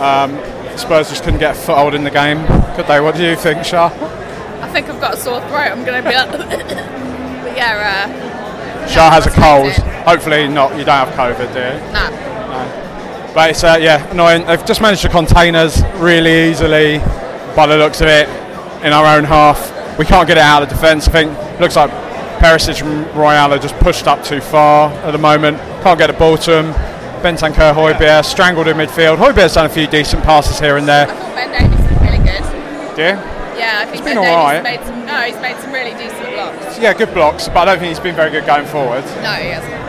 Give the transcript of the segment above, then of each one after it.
Um, Spurs just couldn't get a foothold in the game, could they? What do you think, Shah? I think I've got a sore throat. I'm going to be like, but yeah. Uh, Shah has a cold. Hopefully, not. You don't have COVID, do you? No. But it's uh, yeah annoying. They've just managed to contain us really easily, by the looks of it, in our own half. We can't get it out of defence. I think looks like Perisic and Royal are just pushed up too far at the moment. Can't get the ball to them. Bentancur, Hojbjerg strangled in midfield. Hojbjerg's done a few decent passes here and I there. thought Ben Davies was really good. Do you? Yeah, I think been Ben alright. Davies made some. No, he's made some really decent blocks. Yeah, good blocks, but I don't think he's been very good going forward. No, he hasn't.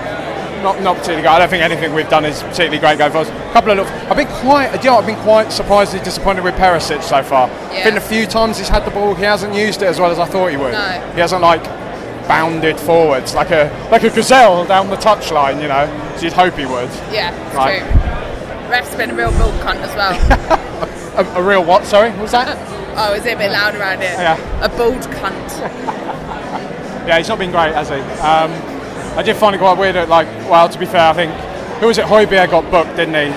Not, not particularly good. I don't think anything we've done is particularly great going forward. A couple of looks. I've been quite, you know, I've been quite surprisingly disappointed with Perisic so far. Yeah. Been a few times he's had the ball, he hasn't used it as well as I thought he would. No. He hasn't like bounded forwards like a like a gazelle down the touchline, you know. So you'd hope he would. Yeah, it's Right. true. Ref's been a real bull cunt as well. A, a real what? Sorry, what was that? oh, is it a bit loud around here? Yeah. A bald cunt. Yeah, he's not been great, has he? Um, I did find it quite weird. That, like, well, to be fair, I think who was it? Hojbjerg got booked, didn't he?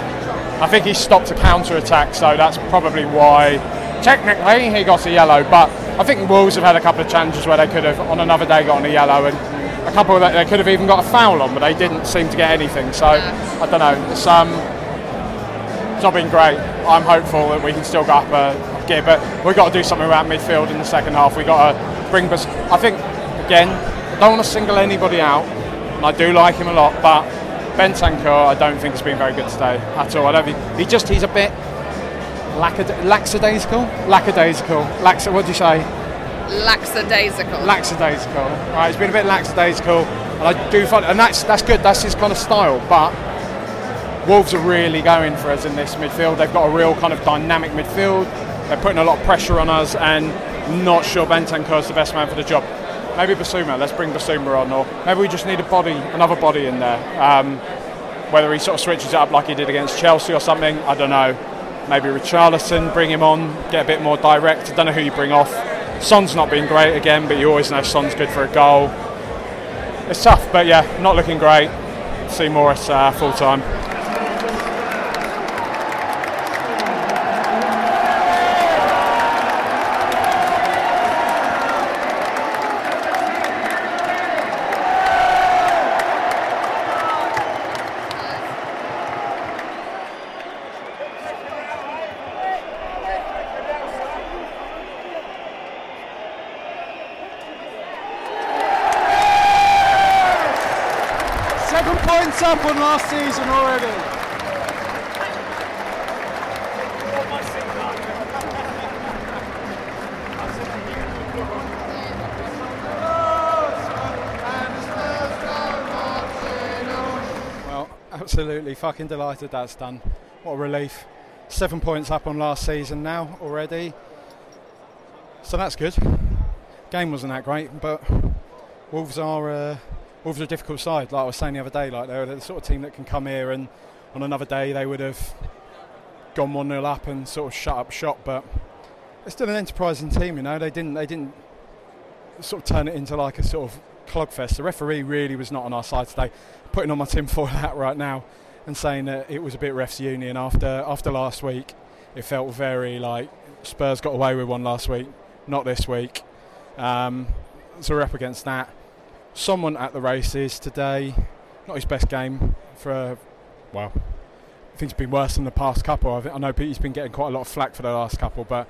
I think he stopped a counter attack, so that's probably why. Technically, he got a yellow, but I think Wolves have had a couple of challenges where they could have, on another day, gotten a yellow, and a couple that they could have even got a foul on, but they didn't seem to get anything. So I don't know. It's um, it's not been great. I'm hopeful that we can still go up a gear, but we've got to do something about midfield in the second half. We've got to bring us. I think, again, I don't want to single anybody out, and I do like him a lot, but Ben Bentancur, I don't think has been very good today at all. I don't think he just he's a bit lackad- lackadaisical, lackadaisical, lax. What do you say? Lackadaisical. lackadaisical. Right, it's been a bit lackadaisical, and I do find, and that's that's good. That's his kind of style. But Wolves are really going for us in this midfield. They've got a real kind of dynamic midfield. They're putting a lot of pressure on us, and not sure Bentancur's the best man for the job. Maybe Bissouma. Let's bring Bissouma on, or maybe we just need a body, another body in there. Um, whether he sort of switches it up like he did against Chelsea or something, I don't know. Maybe Richarlison, bring him on, get a bit more direct. I don't know who you bring off. Son's not been great again, but you always know Son's good for a goal. It's tough, but yeah, not looking great. See Morris uh, full time. On last season already. Well, absolutely fucking delighted that's done. What a relief. Seven points up on last season now already. So that's good. Game wasn't that great, but Wolves are uh, Wolves are a difficult side. Like I was saying the other day, like they're the sort of team that can come here and on another day they would have gone one 0 up and sort of shut up shop. But they're still an enterprising team, you know. They didn't they didn't sort of turn it into like a sort of clogfest. The referee really was not on our side today. Putting on my tinfoil hat right now and saying that it was a bit refs union after after last week. It felt very like Spurs got away with one last week, not this week. Um, so we're up against that. Someone at the races today, not his best game for a, well, I think it's been worse than the past couple. I, think, I know Pete's been getting quite a lot of flack for the last couple, but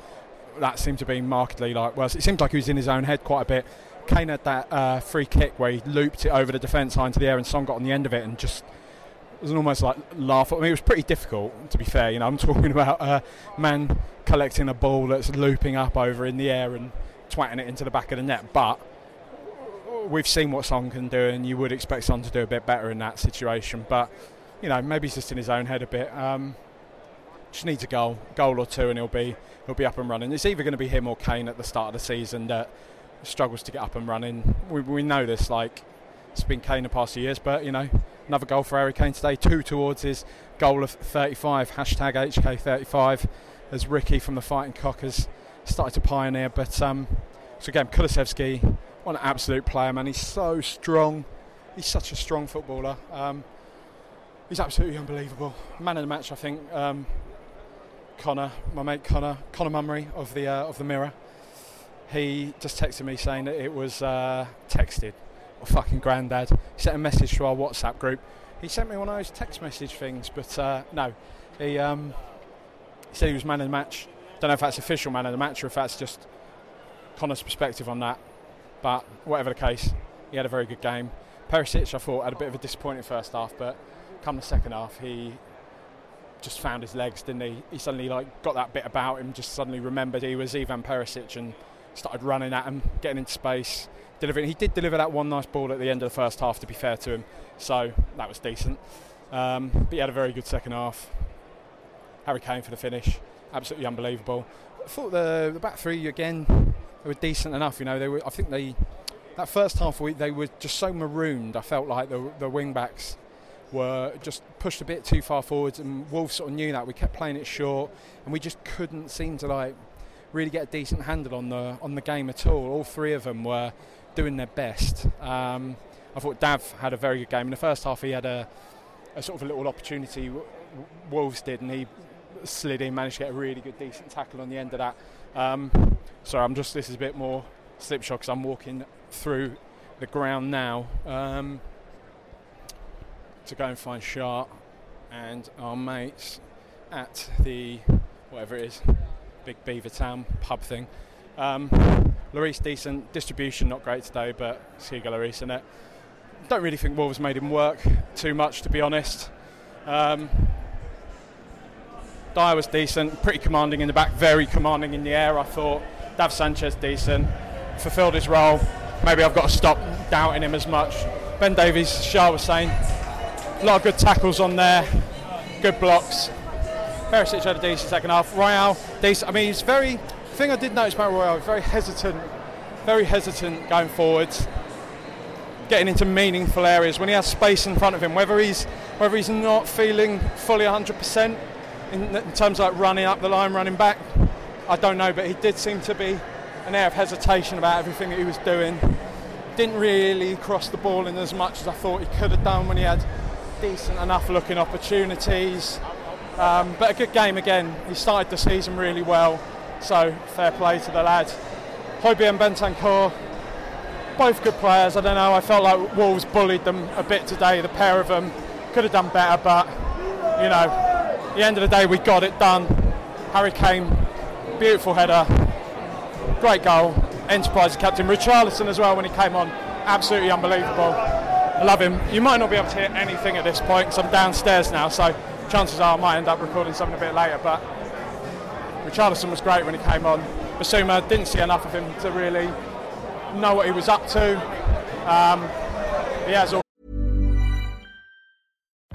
that seemed to be markedly like worse. It seemed like he was in his own head quite a bit. Kane had that uh, free kick where he looped it over the defence line to the air, and Son got on the end of it and just it was almost like laugh. I mean, it was pretty difficult to be fair. You know, I'm talking about a man collecting a ball that's looping up over in the air and twatting it into the back of the net, but we've seen what Son can do, and you would expect Son to do a bit better in that situation. But you know, maybe he's just in his own head a bit. Um, just needs a goal, goal or two, and he'll be he'll be up and running. It's either going to be him or Kane at the start of the season that struggles to get up and running. We, we know this, like it's been Kane the past few years, but you know another goal for Harry Kane today, two towards his goal of 35. Hashtag HK35 as Ricky from the Fighting Cockers started to pioneer. But um, so again, Kulusevski, what an absolute player, man. He's so strong. He's such a strong footballer. Um, he's absolutely unbelievable. Man of the match, I think. Um, Connor, my mate Connor, Connor Mummery of the uh, of the Mirror. He just texted me saying that it was uh, texted or fucking granddad. He sent a message to our WhatsApp group. He sent me one of those text message things, but uh, no, he, um, he said he was man of the match. Don't know if that's official man of the match or if that's just Connor's perspective on that. But whatever the case, he had a very good game. Perisic, I thought, had a bit of a disappointing first half, but come the second half, he just found his legs, didn't he? He suddenly like got that bit about him, just suddenly remembered he was Ivan Perisic and started running at him, getting into space, delivering. He did deliver that one nice ball at the end of the first half, to be fair to him, so that was decent. Um, but he had a very good second half. Harry Kane for the finish, absolutely unbelievable. I thought the, the back three again they were decent enough. You know, they were. I think they that first half week they were just so marooned. I felt like the the wing backs were just pushed a bit too far forwards, and Wolves sort of knew that. We kept playing it short, and we just couldn't seem to like really get a decent handle on the on the game at all. All three of them were doing their best. Um, I thought Dav had a very good game in the first half. He had a, a sort of a little opportunity. Wolves did, and he slid in, managed to get a really good, decent tackle on the end of that. Um, sorry, I'm just this is a bit more slipshod because I'm walking through the ground now um, to go and find Sharp and our mates at the whatever it is, Big Beavertown pub thing. Um, decent, distribution not great today, but Skiga Lloris in it. Don't really think Wolves made him work too much, to be honest. Um, Dier was decent, pretty commanding in the back, very commanding in the air. I thought Dav Sanchez decent, fulfilled his role. Maybe I've got to stop doubting him as much. Ben Davies, Shah was saying, a lot of good tackles on there, good blocks. Perisic had a decent second half. Royal, decent. I mean, he's very. The thing I did notice about Royal, very hesitant, very hesitant going forwards, getting into meaningful areas when he has space in front of him. Whether he's whether he's not feeling fully 100% in, in terms of like running up the line, running back, I don't know. But he did seem to be an air of hesitation about everything that he was doing. Didn't really cross the ball in as much as I thought he could have done when he had decent enough looking opportunities. Um, but a good game again. He started the season really well, so fair play to the lad. Hojbjerg and Bentancur, both good players. I don't know. I felt like Wolves bullied them a bit today. The pair of them could have done better, but you know, the end of the day, we got it done. Harry Kane, beautiful header, great goal. Enterprise captain Richarlison as well when he came on, absolutely unbelievable. I love him. You might not be able to hear anything at this point because I'm downstairs now, so chances are I might end up recording something a bit later. But Richarlison was great when he came on. Bissouma didn't see enough of him to really know what he was up to. Um, he has all.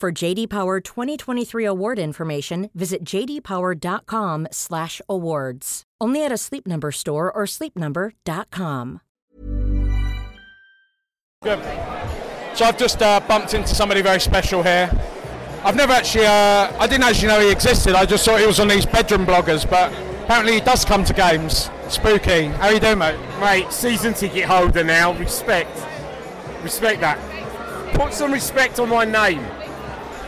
For JD Power 2023 award information, visit jdpower.com/awards. Only at a Sleep Number store or sleepnumber.com. Good. So I've just uh, bumped into somebody very special here. I've never actually, uh, I didn't actually know he existed. I just thought he was on these bedroom bloggers, but apparently he does come to games. Spooky. How you doing, mate? Mate, season ticket holder now. Respect. Respect that. Put some respect on my name.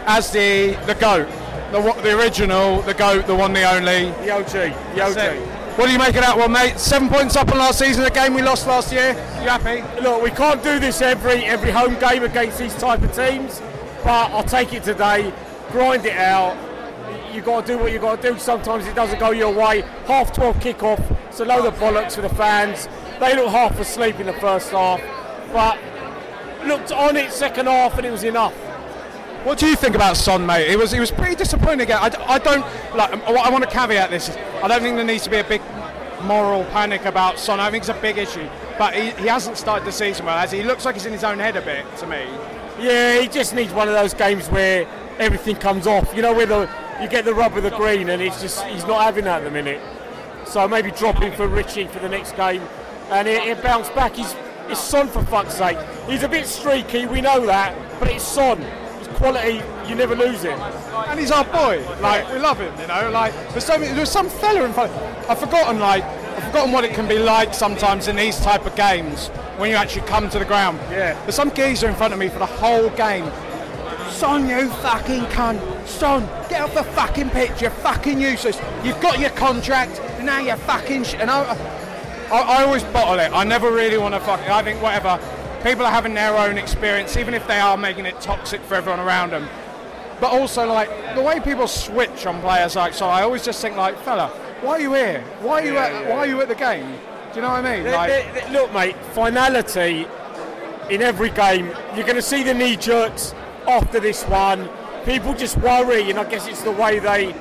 As the the goat, the the original, the goat, the one, the only. The OG. The OG. What do you make of that one, mate? Seven points up on last season, a game we lost last year. You happy? Look, we can't do this every every home game against these type of teams, but I'll take it today. Grind it out. You got to do what you got to do. Sometimes it doesn't go your way. Half twelve kickoff. It's a load of bollocks for the fans. They look half asleep in the first half, but looked on it second half and it was enough. What do you think about Son, mate? He was he was pretty disappointing again. I, I don't like. I want to caveat this. I don't think there needs to be a big moral panic about Son. I think it's a big issue, but he, he hasn't started the season well. He? He looks like he's in his own head a bit to me. Yeah, he just needs one of those games where everything comes off. You know, where the you get the rub of the green, and it's just he's not having that at the minute. So maybe drop him for Richie for the next game, and it, it bounce back. He's it's Son for fuck's sake. He's a bit streaky, we know that, but it's Son. Quality. You never lose him. And he's our boy. Like we love him, you know. Like there's so many, there was some fella in front. I've forgotten like I've forgotten what it can be like sometimes in these type of games when you actually come to the ground. Yeah. There's some geezer in front of me for the whole game. Son, you fucking cunt. Son, get off the fucking pitch. You're fucking useless. You've got your contract, and now you're fucking. Sh-. And I, I, I always bottle it. I never really want to fuck. I think whatever. People are having their own experience, even if they are making it toxic for everyone around them. But also, like the way people switch on players, like so, I always just think, like, fella, why are you here? Why are you at? Why are you at the game? Do you know what I mean? They- Like, they- they- look, mate, finality in every game. You're going to see the knee jerks after this one. People just worry, and I guess it's the way they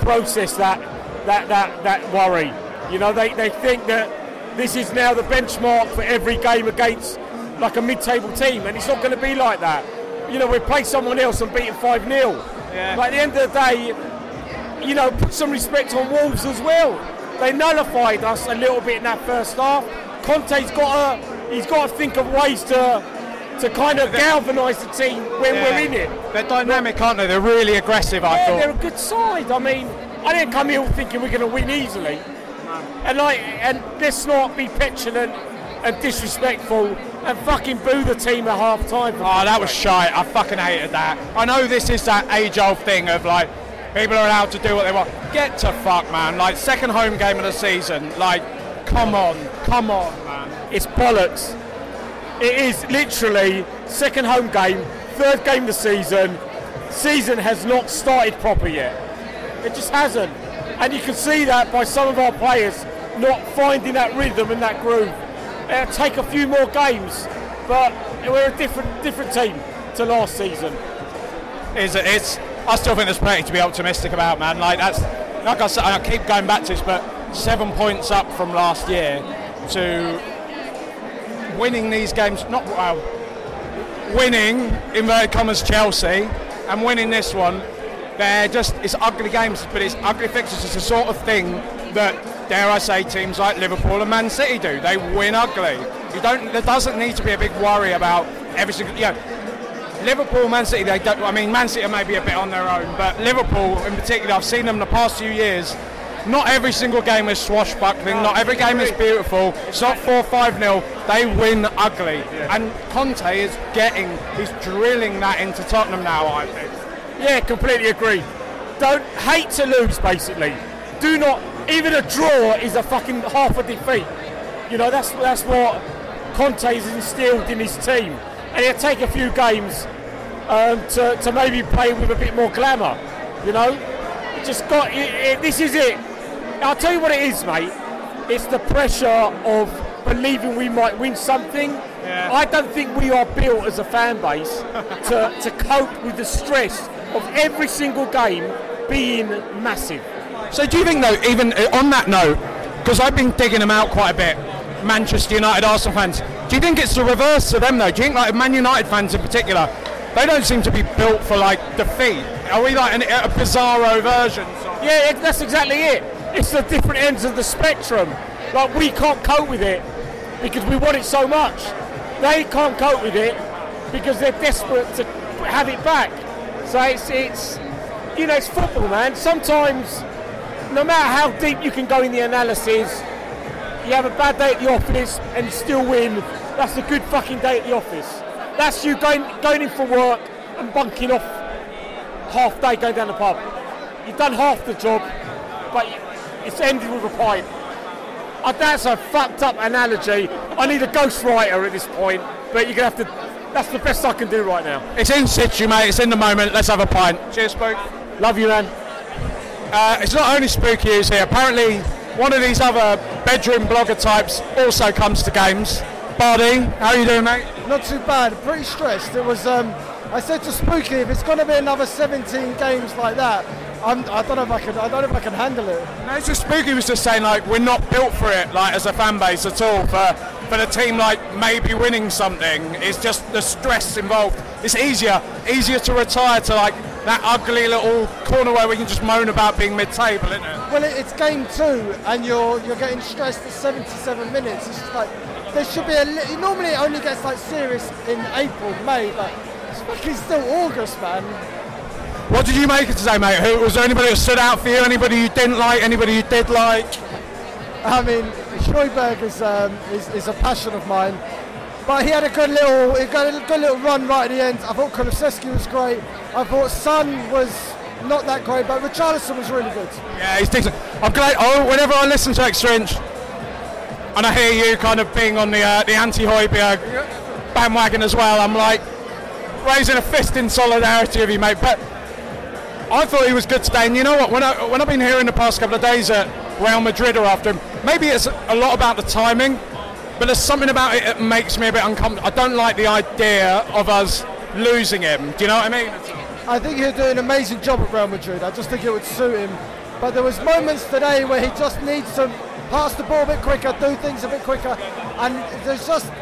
process that that that that worry. You know, they, they think that this is now the benchmark for every game against like a mid-table team, and it's not going to be like that. You know, we play someone else and beat them five 0 Yeah. But at the end of the day, you know, put some respect on Wolves as well. They nullified us a little bit in that first half. Conte's got to, he's got to think of ways to, to kind of galvanise the team when yeah. we're in it. They're dynamic, aren't they? They're really aggressive. I Yeah, thought. they're a good side. I mean, I didn't come here thinking we're going to win easily. And like, and let's not be petulant and disrespectful and fucking boo the team at half time. Oh, that was shite. I fucking hated that. I know this is that age-old thing of like people are allowed to do what they want. Get to fuck, man. Like second home game of the season. Like, come on, come on, man. It's bollocks. It is literally second home game, third game of the season. Season has not started proper yet. It just hasn't. And you can see that by some of our players not finding that rhythm and that groove. It'll take a few more games, but we're a different different team to last season. Is it? It's. I still think there's plenty to be optimistic about, man. Like that's. Like I said, I keep going back to this, but seven points up from last year to winning these games. Not well. Winning inverted commas Chelsea and winning this one. They're just it's ugly games, but it's ugly fixtures. It's the sort of thing that dare I say teams like Liverpool and Man City do. They win ugly. You don't. There doesn't need to be a big worry about every single. You know, Liverpool, Man City, they don't. I mean, Man City are maybe a bit on their own, but Liverpool in particular, I've seen them the past few years. Not every single game is swashbuckling. not every game is beautiful. It's not four five nil. They win ugly, and Conte is getting, he's drilling that into Tottenham now. I think. Yeah, completely agree. Don't hate to lose, basically. Do not. Even a draw is a fucking half a defeat. You know that's that's what Conte's instilled in his team, and it'll take a few games um, to, to maybe play with a bit more glamour. You know, it just got. It, it, this is it. I'll tell you what it is, mate. It's the pressure of believing we might win something. Yeah. I don't think we are built as a fan base to, to cope with the stress of every single game being massive. So do you think though, even uh, on that note, because I've been digging them out quite a bit, Manchester United, Arsenal fans. Do you think it's the reverse to them though? Do you think like Man United fans in particular, they don't seem to be built for like defeat? Are we like an, a bizarro version? Yeah, it- that's exactly it. It's the different ends of the spectrum. Like we can't cope with it because we want it so much. They can't cope with it because they're desperate to have it back. So it's it's you know it's football, man. Sometimes, no matter how deep you can go in the analysis, you have a bad day at the office and you still win. That's a good fucking day at the office. That's you going going in for work and bunking off half day going down the pub. You've done half the job, but it's ended with a pint. Uh, that's a fucked up analogy. I need a ghostwriter at this point, but you're gonna have to. That's the best I can do right now. It's in situ, mate. It's in the moment. Let's have a pint. Cheers, Spook. Love you, man. Uh, it's not only Spooky who's here. Apparently, one of these other bedroom blogger types also comes to games. Bardi, how are you doing, mate? Not too bad. Pretty stressed. It was. Um, I said to Spooky, if it's going to be another 17 games like that, I'm, I don't know if I can. I don't know if I can handle it. No, it's just Spooky was just saying like we're not built for it, like as a fan base at all. For for the team like maybe winning something, it's just the stress involved. It's easier easier to retire to like that ugly little corner where we can just moan about being mid-table, isn't it? Well, it's game two, and you're you're getting stressed at 77 minutes. It's just like there should be a. Li- normally, it only gets like serious in April, May, but it's fucking still August, man. What did you make of today, mate? Who, was there anybody that stood out for you? Anybody you didn't like? Anybody you did like? I mean, Scheuberg is, um, is, is a passion of mine. But he had a good little, he got a good little run right at the end. I thought Kulusevski was great. I thought Son was not that great, but Richarlison was really good. Yeah, he's decent. I'm glad. Oh, whenever I listen to Extra and I hear you kind of being on the uh, the anti-Hojbjerg bandwagon as well, I'm like raising a fist in solidarity with you, mate. But I thought he was good today, and you know what? When I when I've been here in the past couple of days at Real Madrid or after him, maybe it's a lot about the timing, but there's something about it that makes me a bit uncomfortable. I don't like the idea of us losing him. Do you know what I mean? I think he'll do an amazing job at Real Madrid. I just think it would suit him. But there was moments today where he just needs to pass the ball a bit quicker, do things a bit quicker, and there's just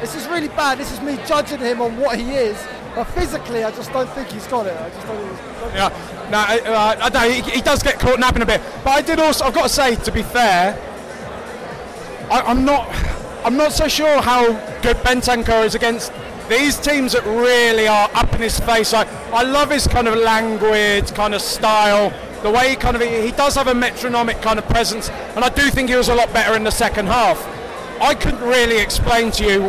this is really bad. This is me judging him on what he is, but physically, I just don't think he's got it. I just don't think he's, don't Yeah, no, I, uh, I don't, he, he does get caught napping a bit. But I did also, I've got to say, to be fair, I, I'm not, I'm not so sure how good Bentancur is against these teams that really are up in his face. Like, I love his kind of languid kind of style. The way he kind of he does have a metronomic kind of presence, and I do think he was a lot better in the second half. I couldn't really explain to you.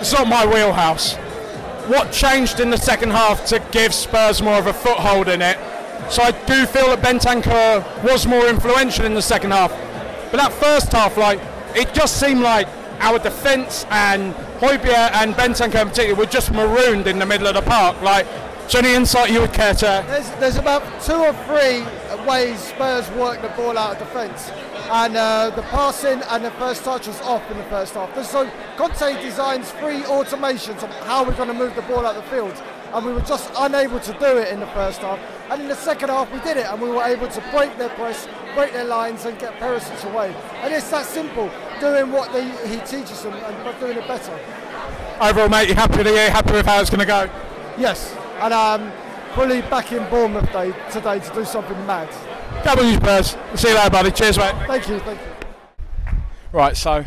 It's not my wheelhouse. What changed in the second half to give Spurs more of a foothold in it? So I do feel that Bentancur was more influential in the second half. But that first half, like, it just seemed like our defence and Hojbjerg and Bentancur in particular were just marooned in the middle of the park. Like, so any insight you would care to? There's, there's about two or three ways Spurs work the ball out of defence. And uh, the passing and the first touch was off in the first half. So Conte designs three automations of how we're going to move the ball out of the field. And we were just unable to do it in the first half. And in the second half, we did it, and we were able to break their press, break their lines, and get Perisic away. And it's that simple, doing what they, he teaches them and but doing it better. Overall, mate, you happy with the year? Happy with how it's going to go? Yes, and um, fully back in Bournemouth day, today to do something mad. W Spurs. See you later, buddy. Cheers, mate. Thank you, thank you. Right, so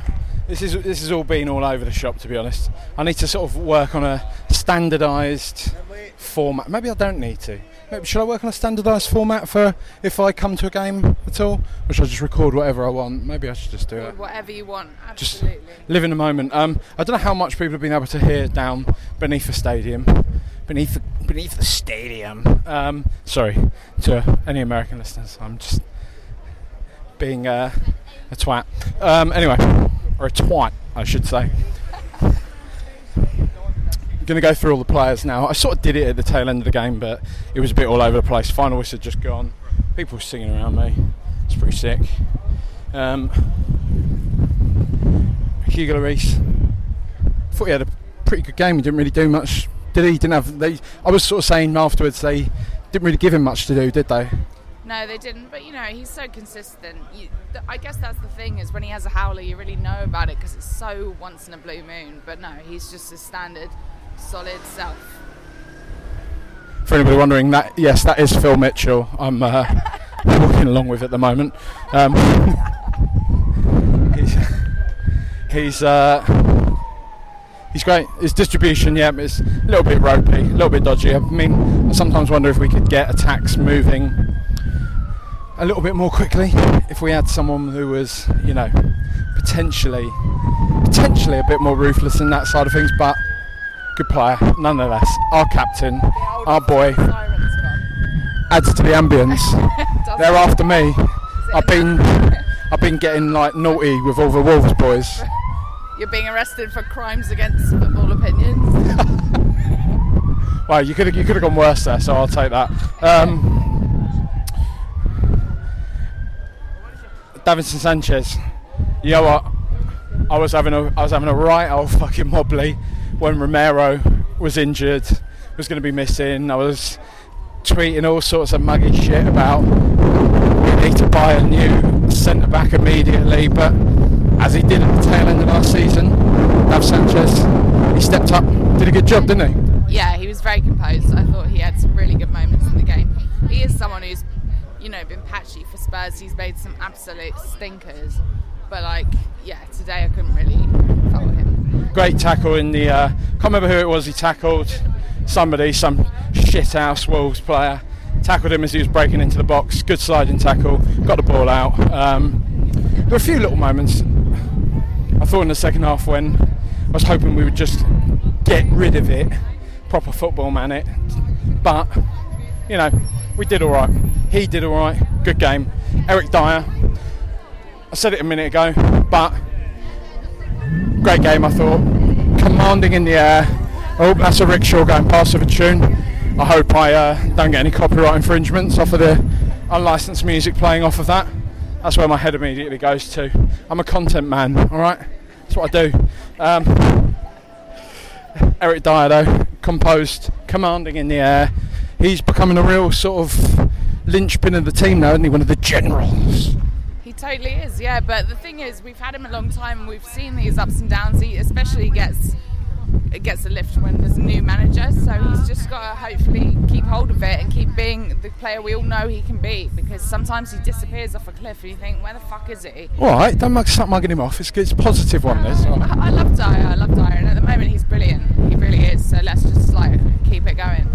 this is this has all been all over the shop to be honest. I need to sort of work on a standardised format. Maybe I don't need to. Maybe, should I work on a standardised format for if I come to a game at all, or should I just record whatever I want? Maybe I should just do it. Whatever you want, Just absolutely. live in the moment. Um, I don't know how much people have been able to hear down beneath the stadium, beneath the, beneath the stadium. Um, sorry to any American listeners. I'm just being uh, a twat. Um, anyway, or a twat, I should say. Going to go through all the players now. I sort of did it at the tail end of the game, but it was a bit all over the place. Final whistle just gone. People were singing around me. It's pretty sick. Um, Hugo Lloris. Thought he had a pretty good game. He didn't really do much, did he? Didn't have. They, I was sort of saying afterwards they didn't really give him much to do, did they? No, they didn't. But you know, he's so consistent. You, th- I guess that's the thing is when he has a howler, you really know about it because it's so once in a blue moon. But no, he's just a standard, solid self. For anybody wondering, that yes, that is Phil Mitchell. I'm uh, walking along with at the moment. Um, he's he's, uh, He's great. His distribution, yeah, is a little bit ropey, a little bit dodgy. I mean, I sometimes wonder if we could get attacks moving a little bit more quickly if we had someone who was, you know, potentially, potentially a bit more ruthless in that side of things. But good player, nonetheless. Our captain, our boy, adds to the ambience. They're after me. I've been, I've been getting like naughty with all the Wolves boys. You're being arrested for crimes against football opinions. Well, you could have you could have gone worse there, so I'll take that. Um, Davinson Sanchez, you know what? I was having a I was having a right old fucking wobbly when Romero was injured, was going to be missing. I was tweeting all sorts of muggy shit about we need to buy a new centre back immediately, but as he did at the tail end of last season, Dav Sanchez, he stepped up, did a good job, didn't he? Yeah, he was very composed. I thought he had some really good moments in the game. He is someone who's, you know, been patchy for Spurs. He's made some absolute stinkers. But like, yeah, today I couldn't really follow him. Great tackle in the. Uh, can't remember who it was. He tackled somebody, some shithouse Wolves player. Tackled him as he was breaking into the box. Good sliding tackle. Got the ball out. Um, there were a few little moments. I thought in the second half when I was hoping we would just get rid of it, proper football man it. But you know, we did all right. He did all right. Good game. Eric Dier. I said it a minute ago, but great game. I thought commanding in the air. Oh, that's a rickshaw going past with a tune. I hope I uh, don't get any copyright infringements off of the unlicensed music playing off of that. That's where my head immediately goes to. I'm a content man, all right. That's what I do. Um, Eric Dier, though, composed, commanding in the air. He's becoming a real sort of linchpin of the team now, isn't he? One of the generals. Totally is, yeah. But the thing is, we've had him a long time, and we've seen these ups and downs. He especially gets it gets a lift when there's a new manager. So he's just got to hopefully keep hold of it and keep being the player we all know he can be. Because sometimes he disappears off a cliff, and you think, where the fuck is he? All right, don't mug, stop mugging him off. It's, it's a positive one, this. I, I love Dier. I love Dier, and at the moment he's brilliant. He really is. So let's just like keep it going.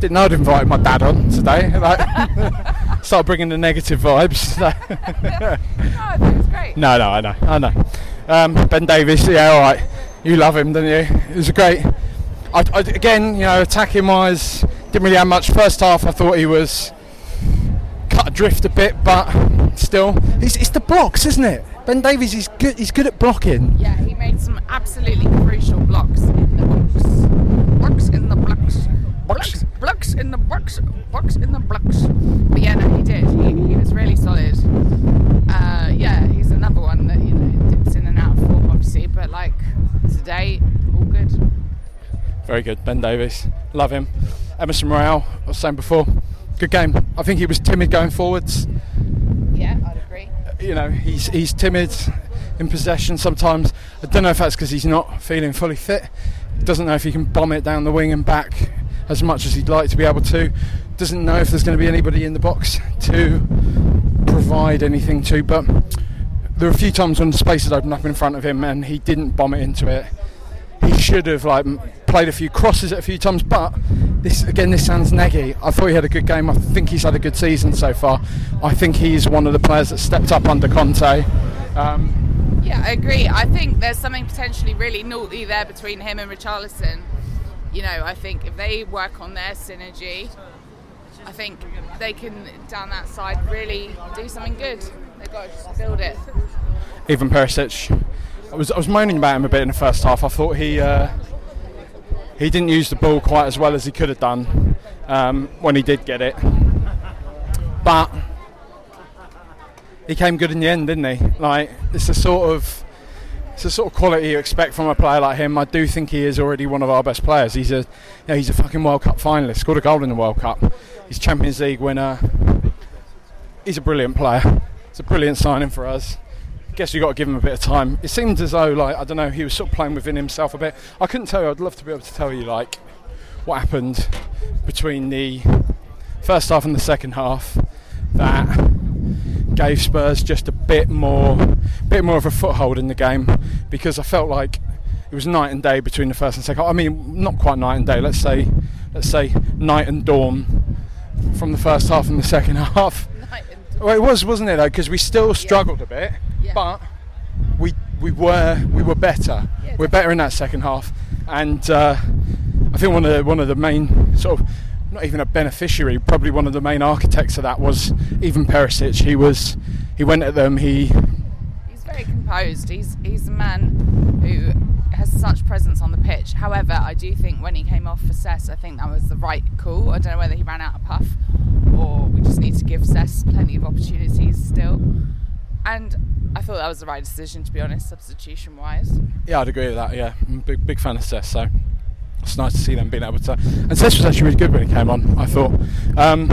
Didn't know I'd invited my dad on today. Like, start bringing the negative vibes. No, I think it was great. No, no, I know, I know. Um, ben Davies, yeah, all right. You love him, don't you? It was a great. I, I, again, you know, attacking wise, didn't really have much. First half, I thought he was cut adrift a bit, but still, it's, it's the blocks, isn't it? Ben Davies, he's good. He's good at blocking. Yeah, he made some absolutely crucial blocks in the box. Blocks in the in the blocks. Blocks in the blocks. But yeah, no, he did. He, he was really solid. Uh, yeah, he's another one that you know dips in and out of form, obviously. But like today, all good. Very good, Ben Davies. Love him. Emerson Royal, I was saying before, good game. I think he was timid going forwards. Yeah, I'd agree. You know, he's he's timid in possession sometimes. I don't know if that's because he's not feeling fully fit. Doesn't know if he can bomb it down the wing and back as much as he'd like to be able to. Doesn't know if there's going to be anybody in the box to provide anything to. But there were a few times when the space had opened up in front of him and he didn't bomb it into it. He should have like played a few crosses at a few times, but this again, this sounds neggy. I thought he had a good game. I think he's had a good season so far. I think he's one of the players that stepped up under Conte. Um, Yeah, I agree. I think there's something potentially really naughty there between him and Richarlison. You know, I think if they work on their synergy, I think they can down that side really do something good. They've got to build it. even Perisic. I was I was moaning about him a bit in the first half. I thought he uh, he didn't use the ball quite as well as he could have done um, when he did get it, but he came good in the end, didn't he? Like it's a sort of it's the sort of quality you expect from a player like him. I do think he is already one of our best players. He's a you know, he's a fucking World Cup finalist. Scored a goal in the World Cup. He's Champions League winner. He's a brilliant player. It's a brilliant signing for us guess you got to give him a bit of time. It seemed as though, like, I don't know, he was sort of playing within himself a bit. I couldn't tell you. I'd love to be able to tell you, like, what happened between the first half and the second half that gave Spurs just a bit more, bit more of a foothold in the game because I felt like it was night and day between the first and second. I mean, not quite night and day. Let's say, let's say night and dawn from the first half and the second half. Night and Well, it was, wasn't it? Though, because we still struggled a bit, Yeah. but we we were we were better. Yeah, we're better in that second half, and uh, I think one of the, one of the main sort of not even a beneficiary, probably one of the main architects of that was even Perisic. He was he went at them. He He's very composed. He's he's a man who has such presence on the pitch. However, I do think when he came off for Cess, I think that was the right call. I don't know whether he ran out of puff or we just need to give Cess plenty of opportunities still. And I thought that was the right decision, to be honest, substitution wise. yeah, I'd agree with that. Yeah, I'm a big big fan of Cess. So. It's nice to see them being able to. And Cess was actually really good when he came on. I thought. Um,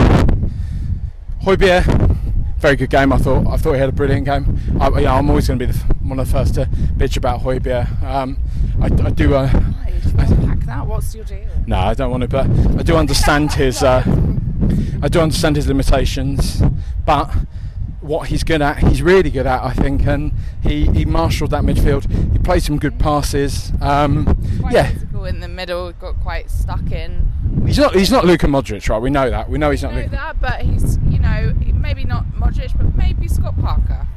Hojbjerg, very good game. I thought. I thought he had a brilliant game. I, yeah, I'm always going to be the, one of the first to bitch about Hojbjerg. Um, I, I do. Uh? Unpack that. What's your deal? no, I don't want to. But I do understand his. Uh, I do understand his limitations, but what he's good at, he's really good at, I think, and he, he marshalled that midfield. He played some good passes. Um, yeah, in the middle. Got quite stuck in. he's not he's not Luka Modric, right? We know that. We know he's not know Luka. that, but he's you know maybe not Modric, but maybe Scott Parker.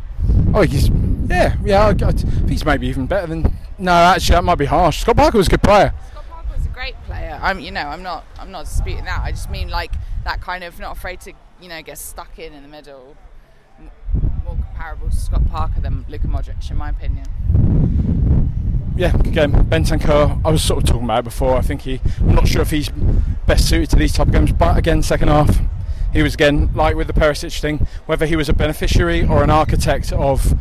Oh, he's yeah, yeah. I, I think he's maybe even better than. No, actually, that might be harsh. Scott Parker was a good player. Scott Parker was a great player. I'm, you know, I'm not, I'm not disputing that. I just mean like that kind of not afraid to, you know, get stuck in in the middle. More comparable to Scott Parker than Luka Modric, in my opinion. Yeah, again. Bentancur, I was sort of talking about before. I think he, I'm not sure if he's best suited to these type of games, but again, second half, he was again like with the Perisic thing, whether he was a beneficiary or an architect of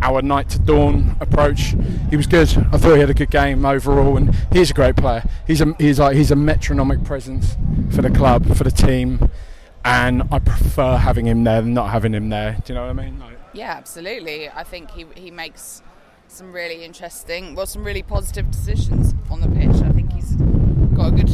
our night to dawn approach. He was good. I thought he had a good game overall, and he's a great player. He's a he's like he's a metronomic presence for the club, for the team, and I prefer having him there than not having him there. Do you know what I mean? Like, Yeah, absolutely. I think he he makes some really interesting, well, some really positive decisions on the pitch. I think he's got a good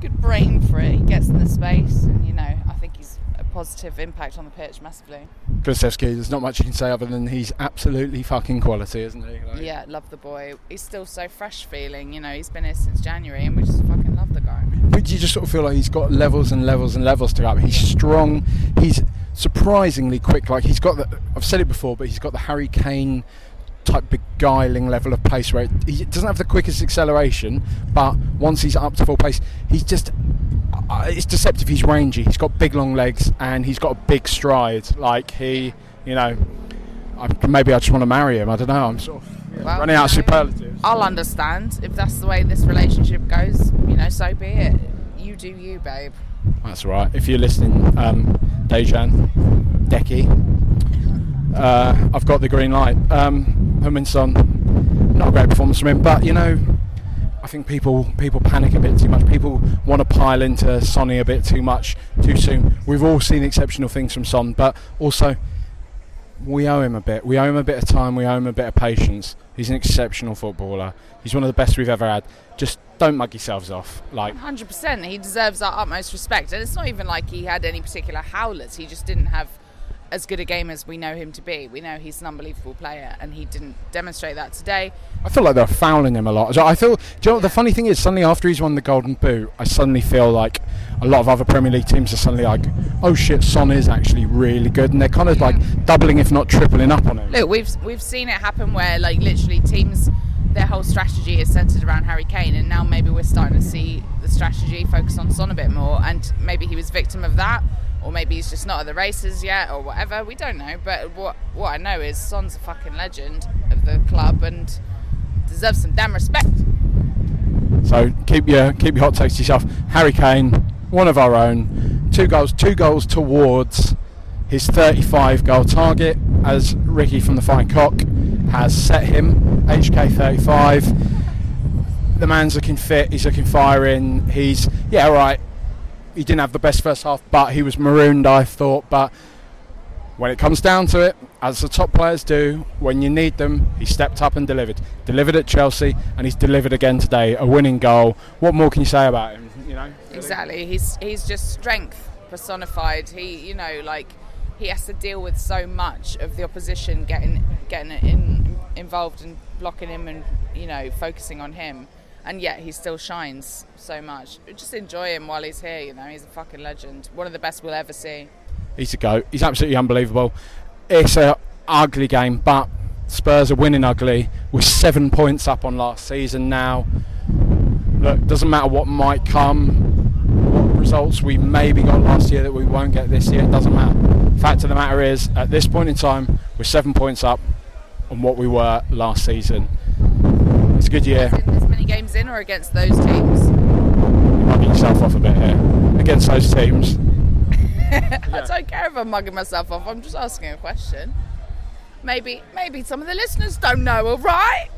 good brain for it. He gets in the space, and you know, I think he's a positive impact on the pitch massively. Kulusevski, there's not much you can say other than he's absolutely fucking quality, isn't he? Like, Yeah, love the boy. He's still so fresh feeling. You know, he's been here since January, and we just fucking love the guy. But you just sort of feel like he's got levels and levels and levels to go up. He's strong. He's surprisingly quick. Like he's got the. I've said it before, but he's got the Harry Kane type beguiling level of pace where it, he doesn't have the quickest acceleration, but once he's up to full pace, he's just. Uh, it's deceptive. He's rangy. He's got big long legs and he's got a big stride. Like he, you know, I, maybe I just want to marry him. I don't know. I'm sort of yeah, Well, running out of superlatives. I'll understand if that's the way this relationship goes. You know, so be it. You do you, babe. That's right. If you're listening, um, Dejan, Decky, uh, I've got the green light. Um, not a great performance from him, but you know, I think people people panic a bit too much. People want to pile into Sonny a bit too much too soon. We've all seen exceptional things from Son, but also we owe him a bit. We owe him a bit of time. We owe him a bit of patience. He's an exceptional footballer. He's one of the best we've ever had. Just don't mug yourselves off. Like 100%. He deserves our utmost respect. And it's not even like he had any particular howlers. He just didn't have as good a game as we know him to be. We know he's an unbelievable player, and he didn't demonstrate that today. I feel like they're fouling him a lot. I feel. Do you know what the funny thing is? Suddenly, after he's won the Golden Boot, I suddenly feel like a lot of other Premier League teams are suddenly like, "Oh shit, Son is actually really good," and they're kind of like doubling, if not tripling, up on him. Look, we've we've seen it happen where like literally teams their whole strategy is centered around Harry Kane and now maybe we're starting to see the strategy focus on Son a bit more and maybe he was victim of that or maybe he's just not at the races yet or whatever we don't know but what what I know is Son's a fucking legend of the club and deserves some damn respect So keep your keep your hot takes to yourself. Harry Kane, one of our own, two goals, two goals towards his 35 goal target, as Ricky from the Fighting Cock has set him. HK 35. The man's looking fit. He's looking firing. He's yeah, all right. He didn't have the best first half, but he was marooned. I thought, but when it comes down to it, as the top players do, when you need them, he stepped up and delivered. Delivered at Chelsea, and he's delivered again today. A winning goal. What more can you say about him? You know. Exactly. He's he's just strength personified. He, you know, like he has to deal with so much of the opposition getting getting in involved and blocking him and you know focusing on him, and yet he still shines so much. Just enjoy him while he's here. You know, he's a fucking legend. One of the best we'll ever see. He's a goat. He's absolutely unbelievable. It's a ugly game, but Spurs are winning ugly. We're seven points up on last season now. Look, doesn't matter what might come, what results we maybe got last year that we won't get this year. It doesn't matter. Fact of the matter is, at this point in time, we're seven points up on what we were last season. It's a good year. As games in or against those teams. Mugging yourself off a bit here against those teams. I don't care if I'm mugging myself off. I'm just asking a question. Maybe, maybe some of the listeners don't know. All right.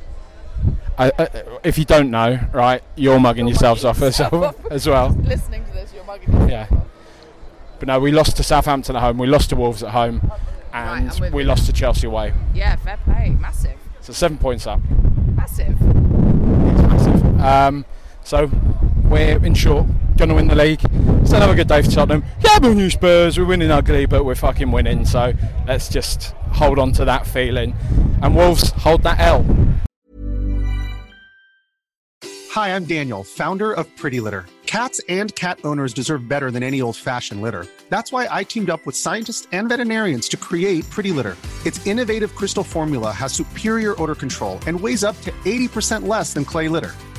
I, uh, if you don't know, right, you're mugging You're yourselves mugging off as yourself well. off. As well. Listening to this, you're mugging yourself Yeah. off. But no, we lost to Southampton at home. We lost to Wolves at home, Right, and I'm we you. lost to Chelsea away. Yeah, fair play. Massive. So seven points up. Massive. Um, so we're in short going to win the league. It's another good day for Tottenham. Yeah, we're new Spurs. We're winning ugly, but we're fucking winning. So let's just hold on to that feeling. And Wolves hold that L. Hi, I'm Daniel, founder of Pretty Litter. Cats and cat owners deserve better than any old fashioned litter. That's why I teamed up with scientists and veterinarians to create Pretty Litter. Its innovative crystal formula has superior odor control and weighs up to 80% less than clay litter.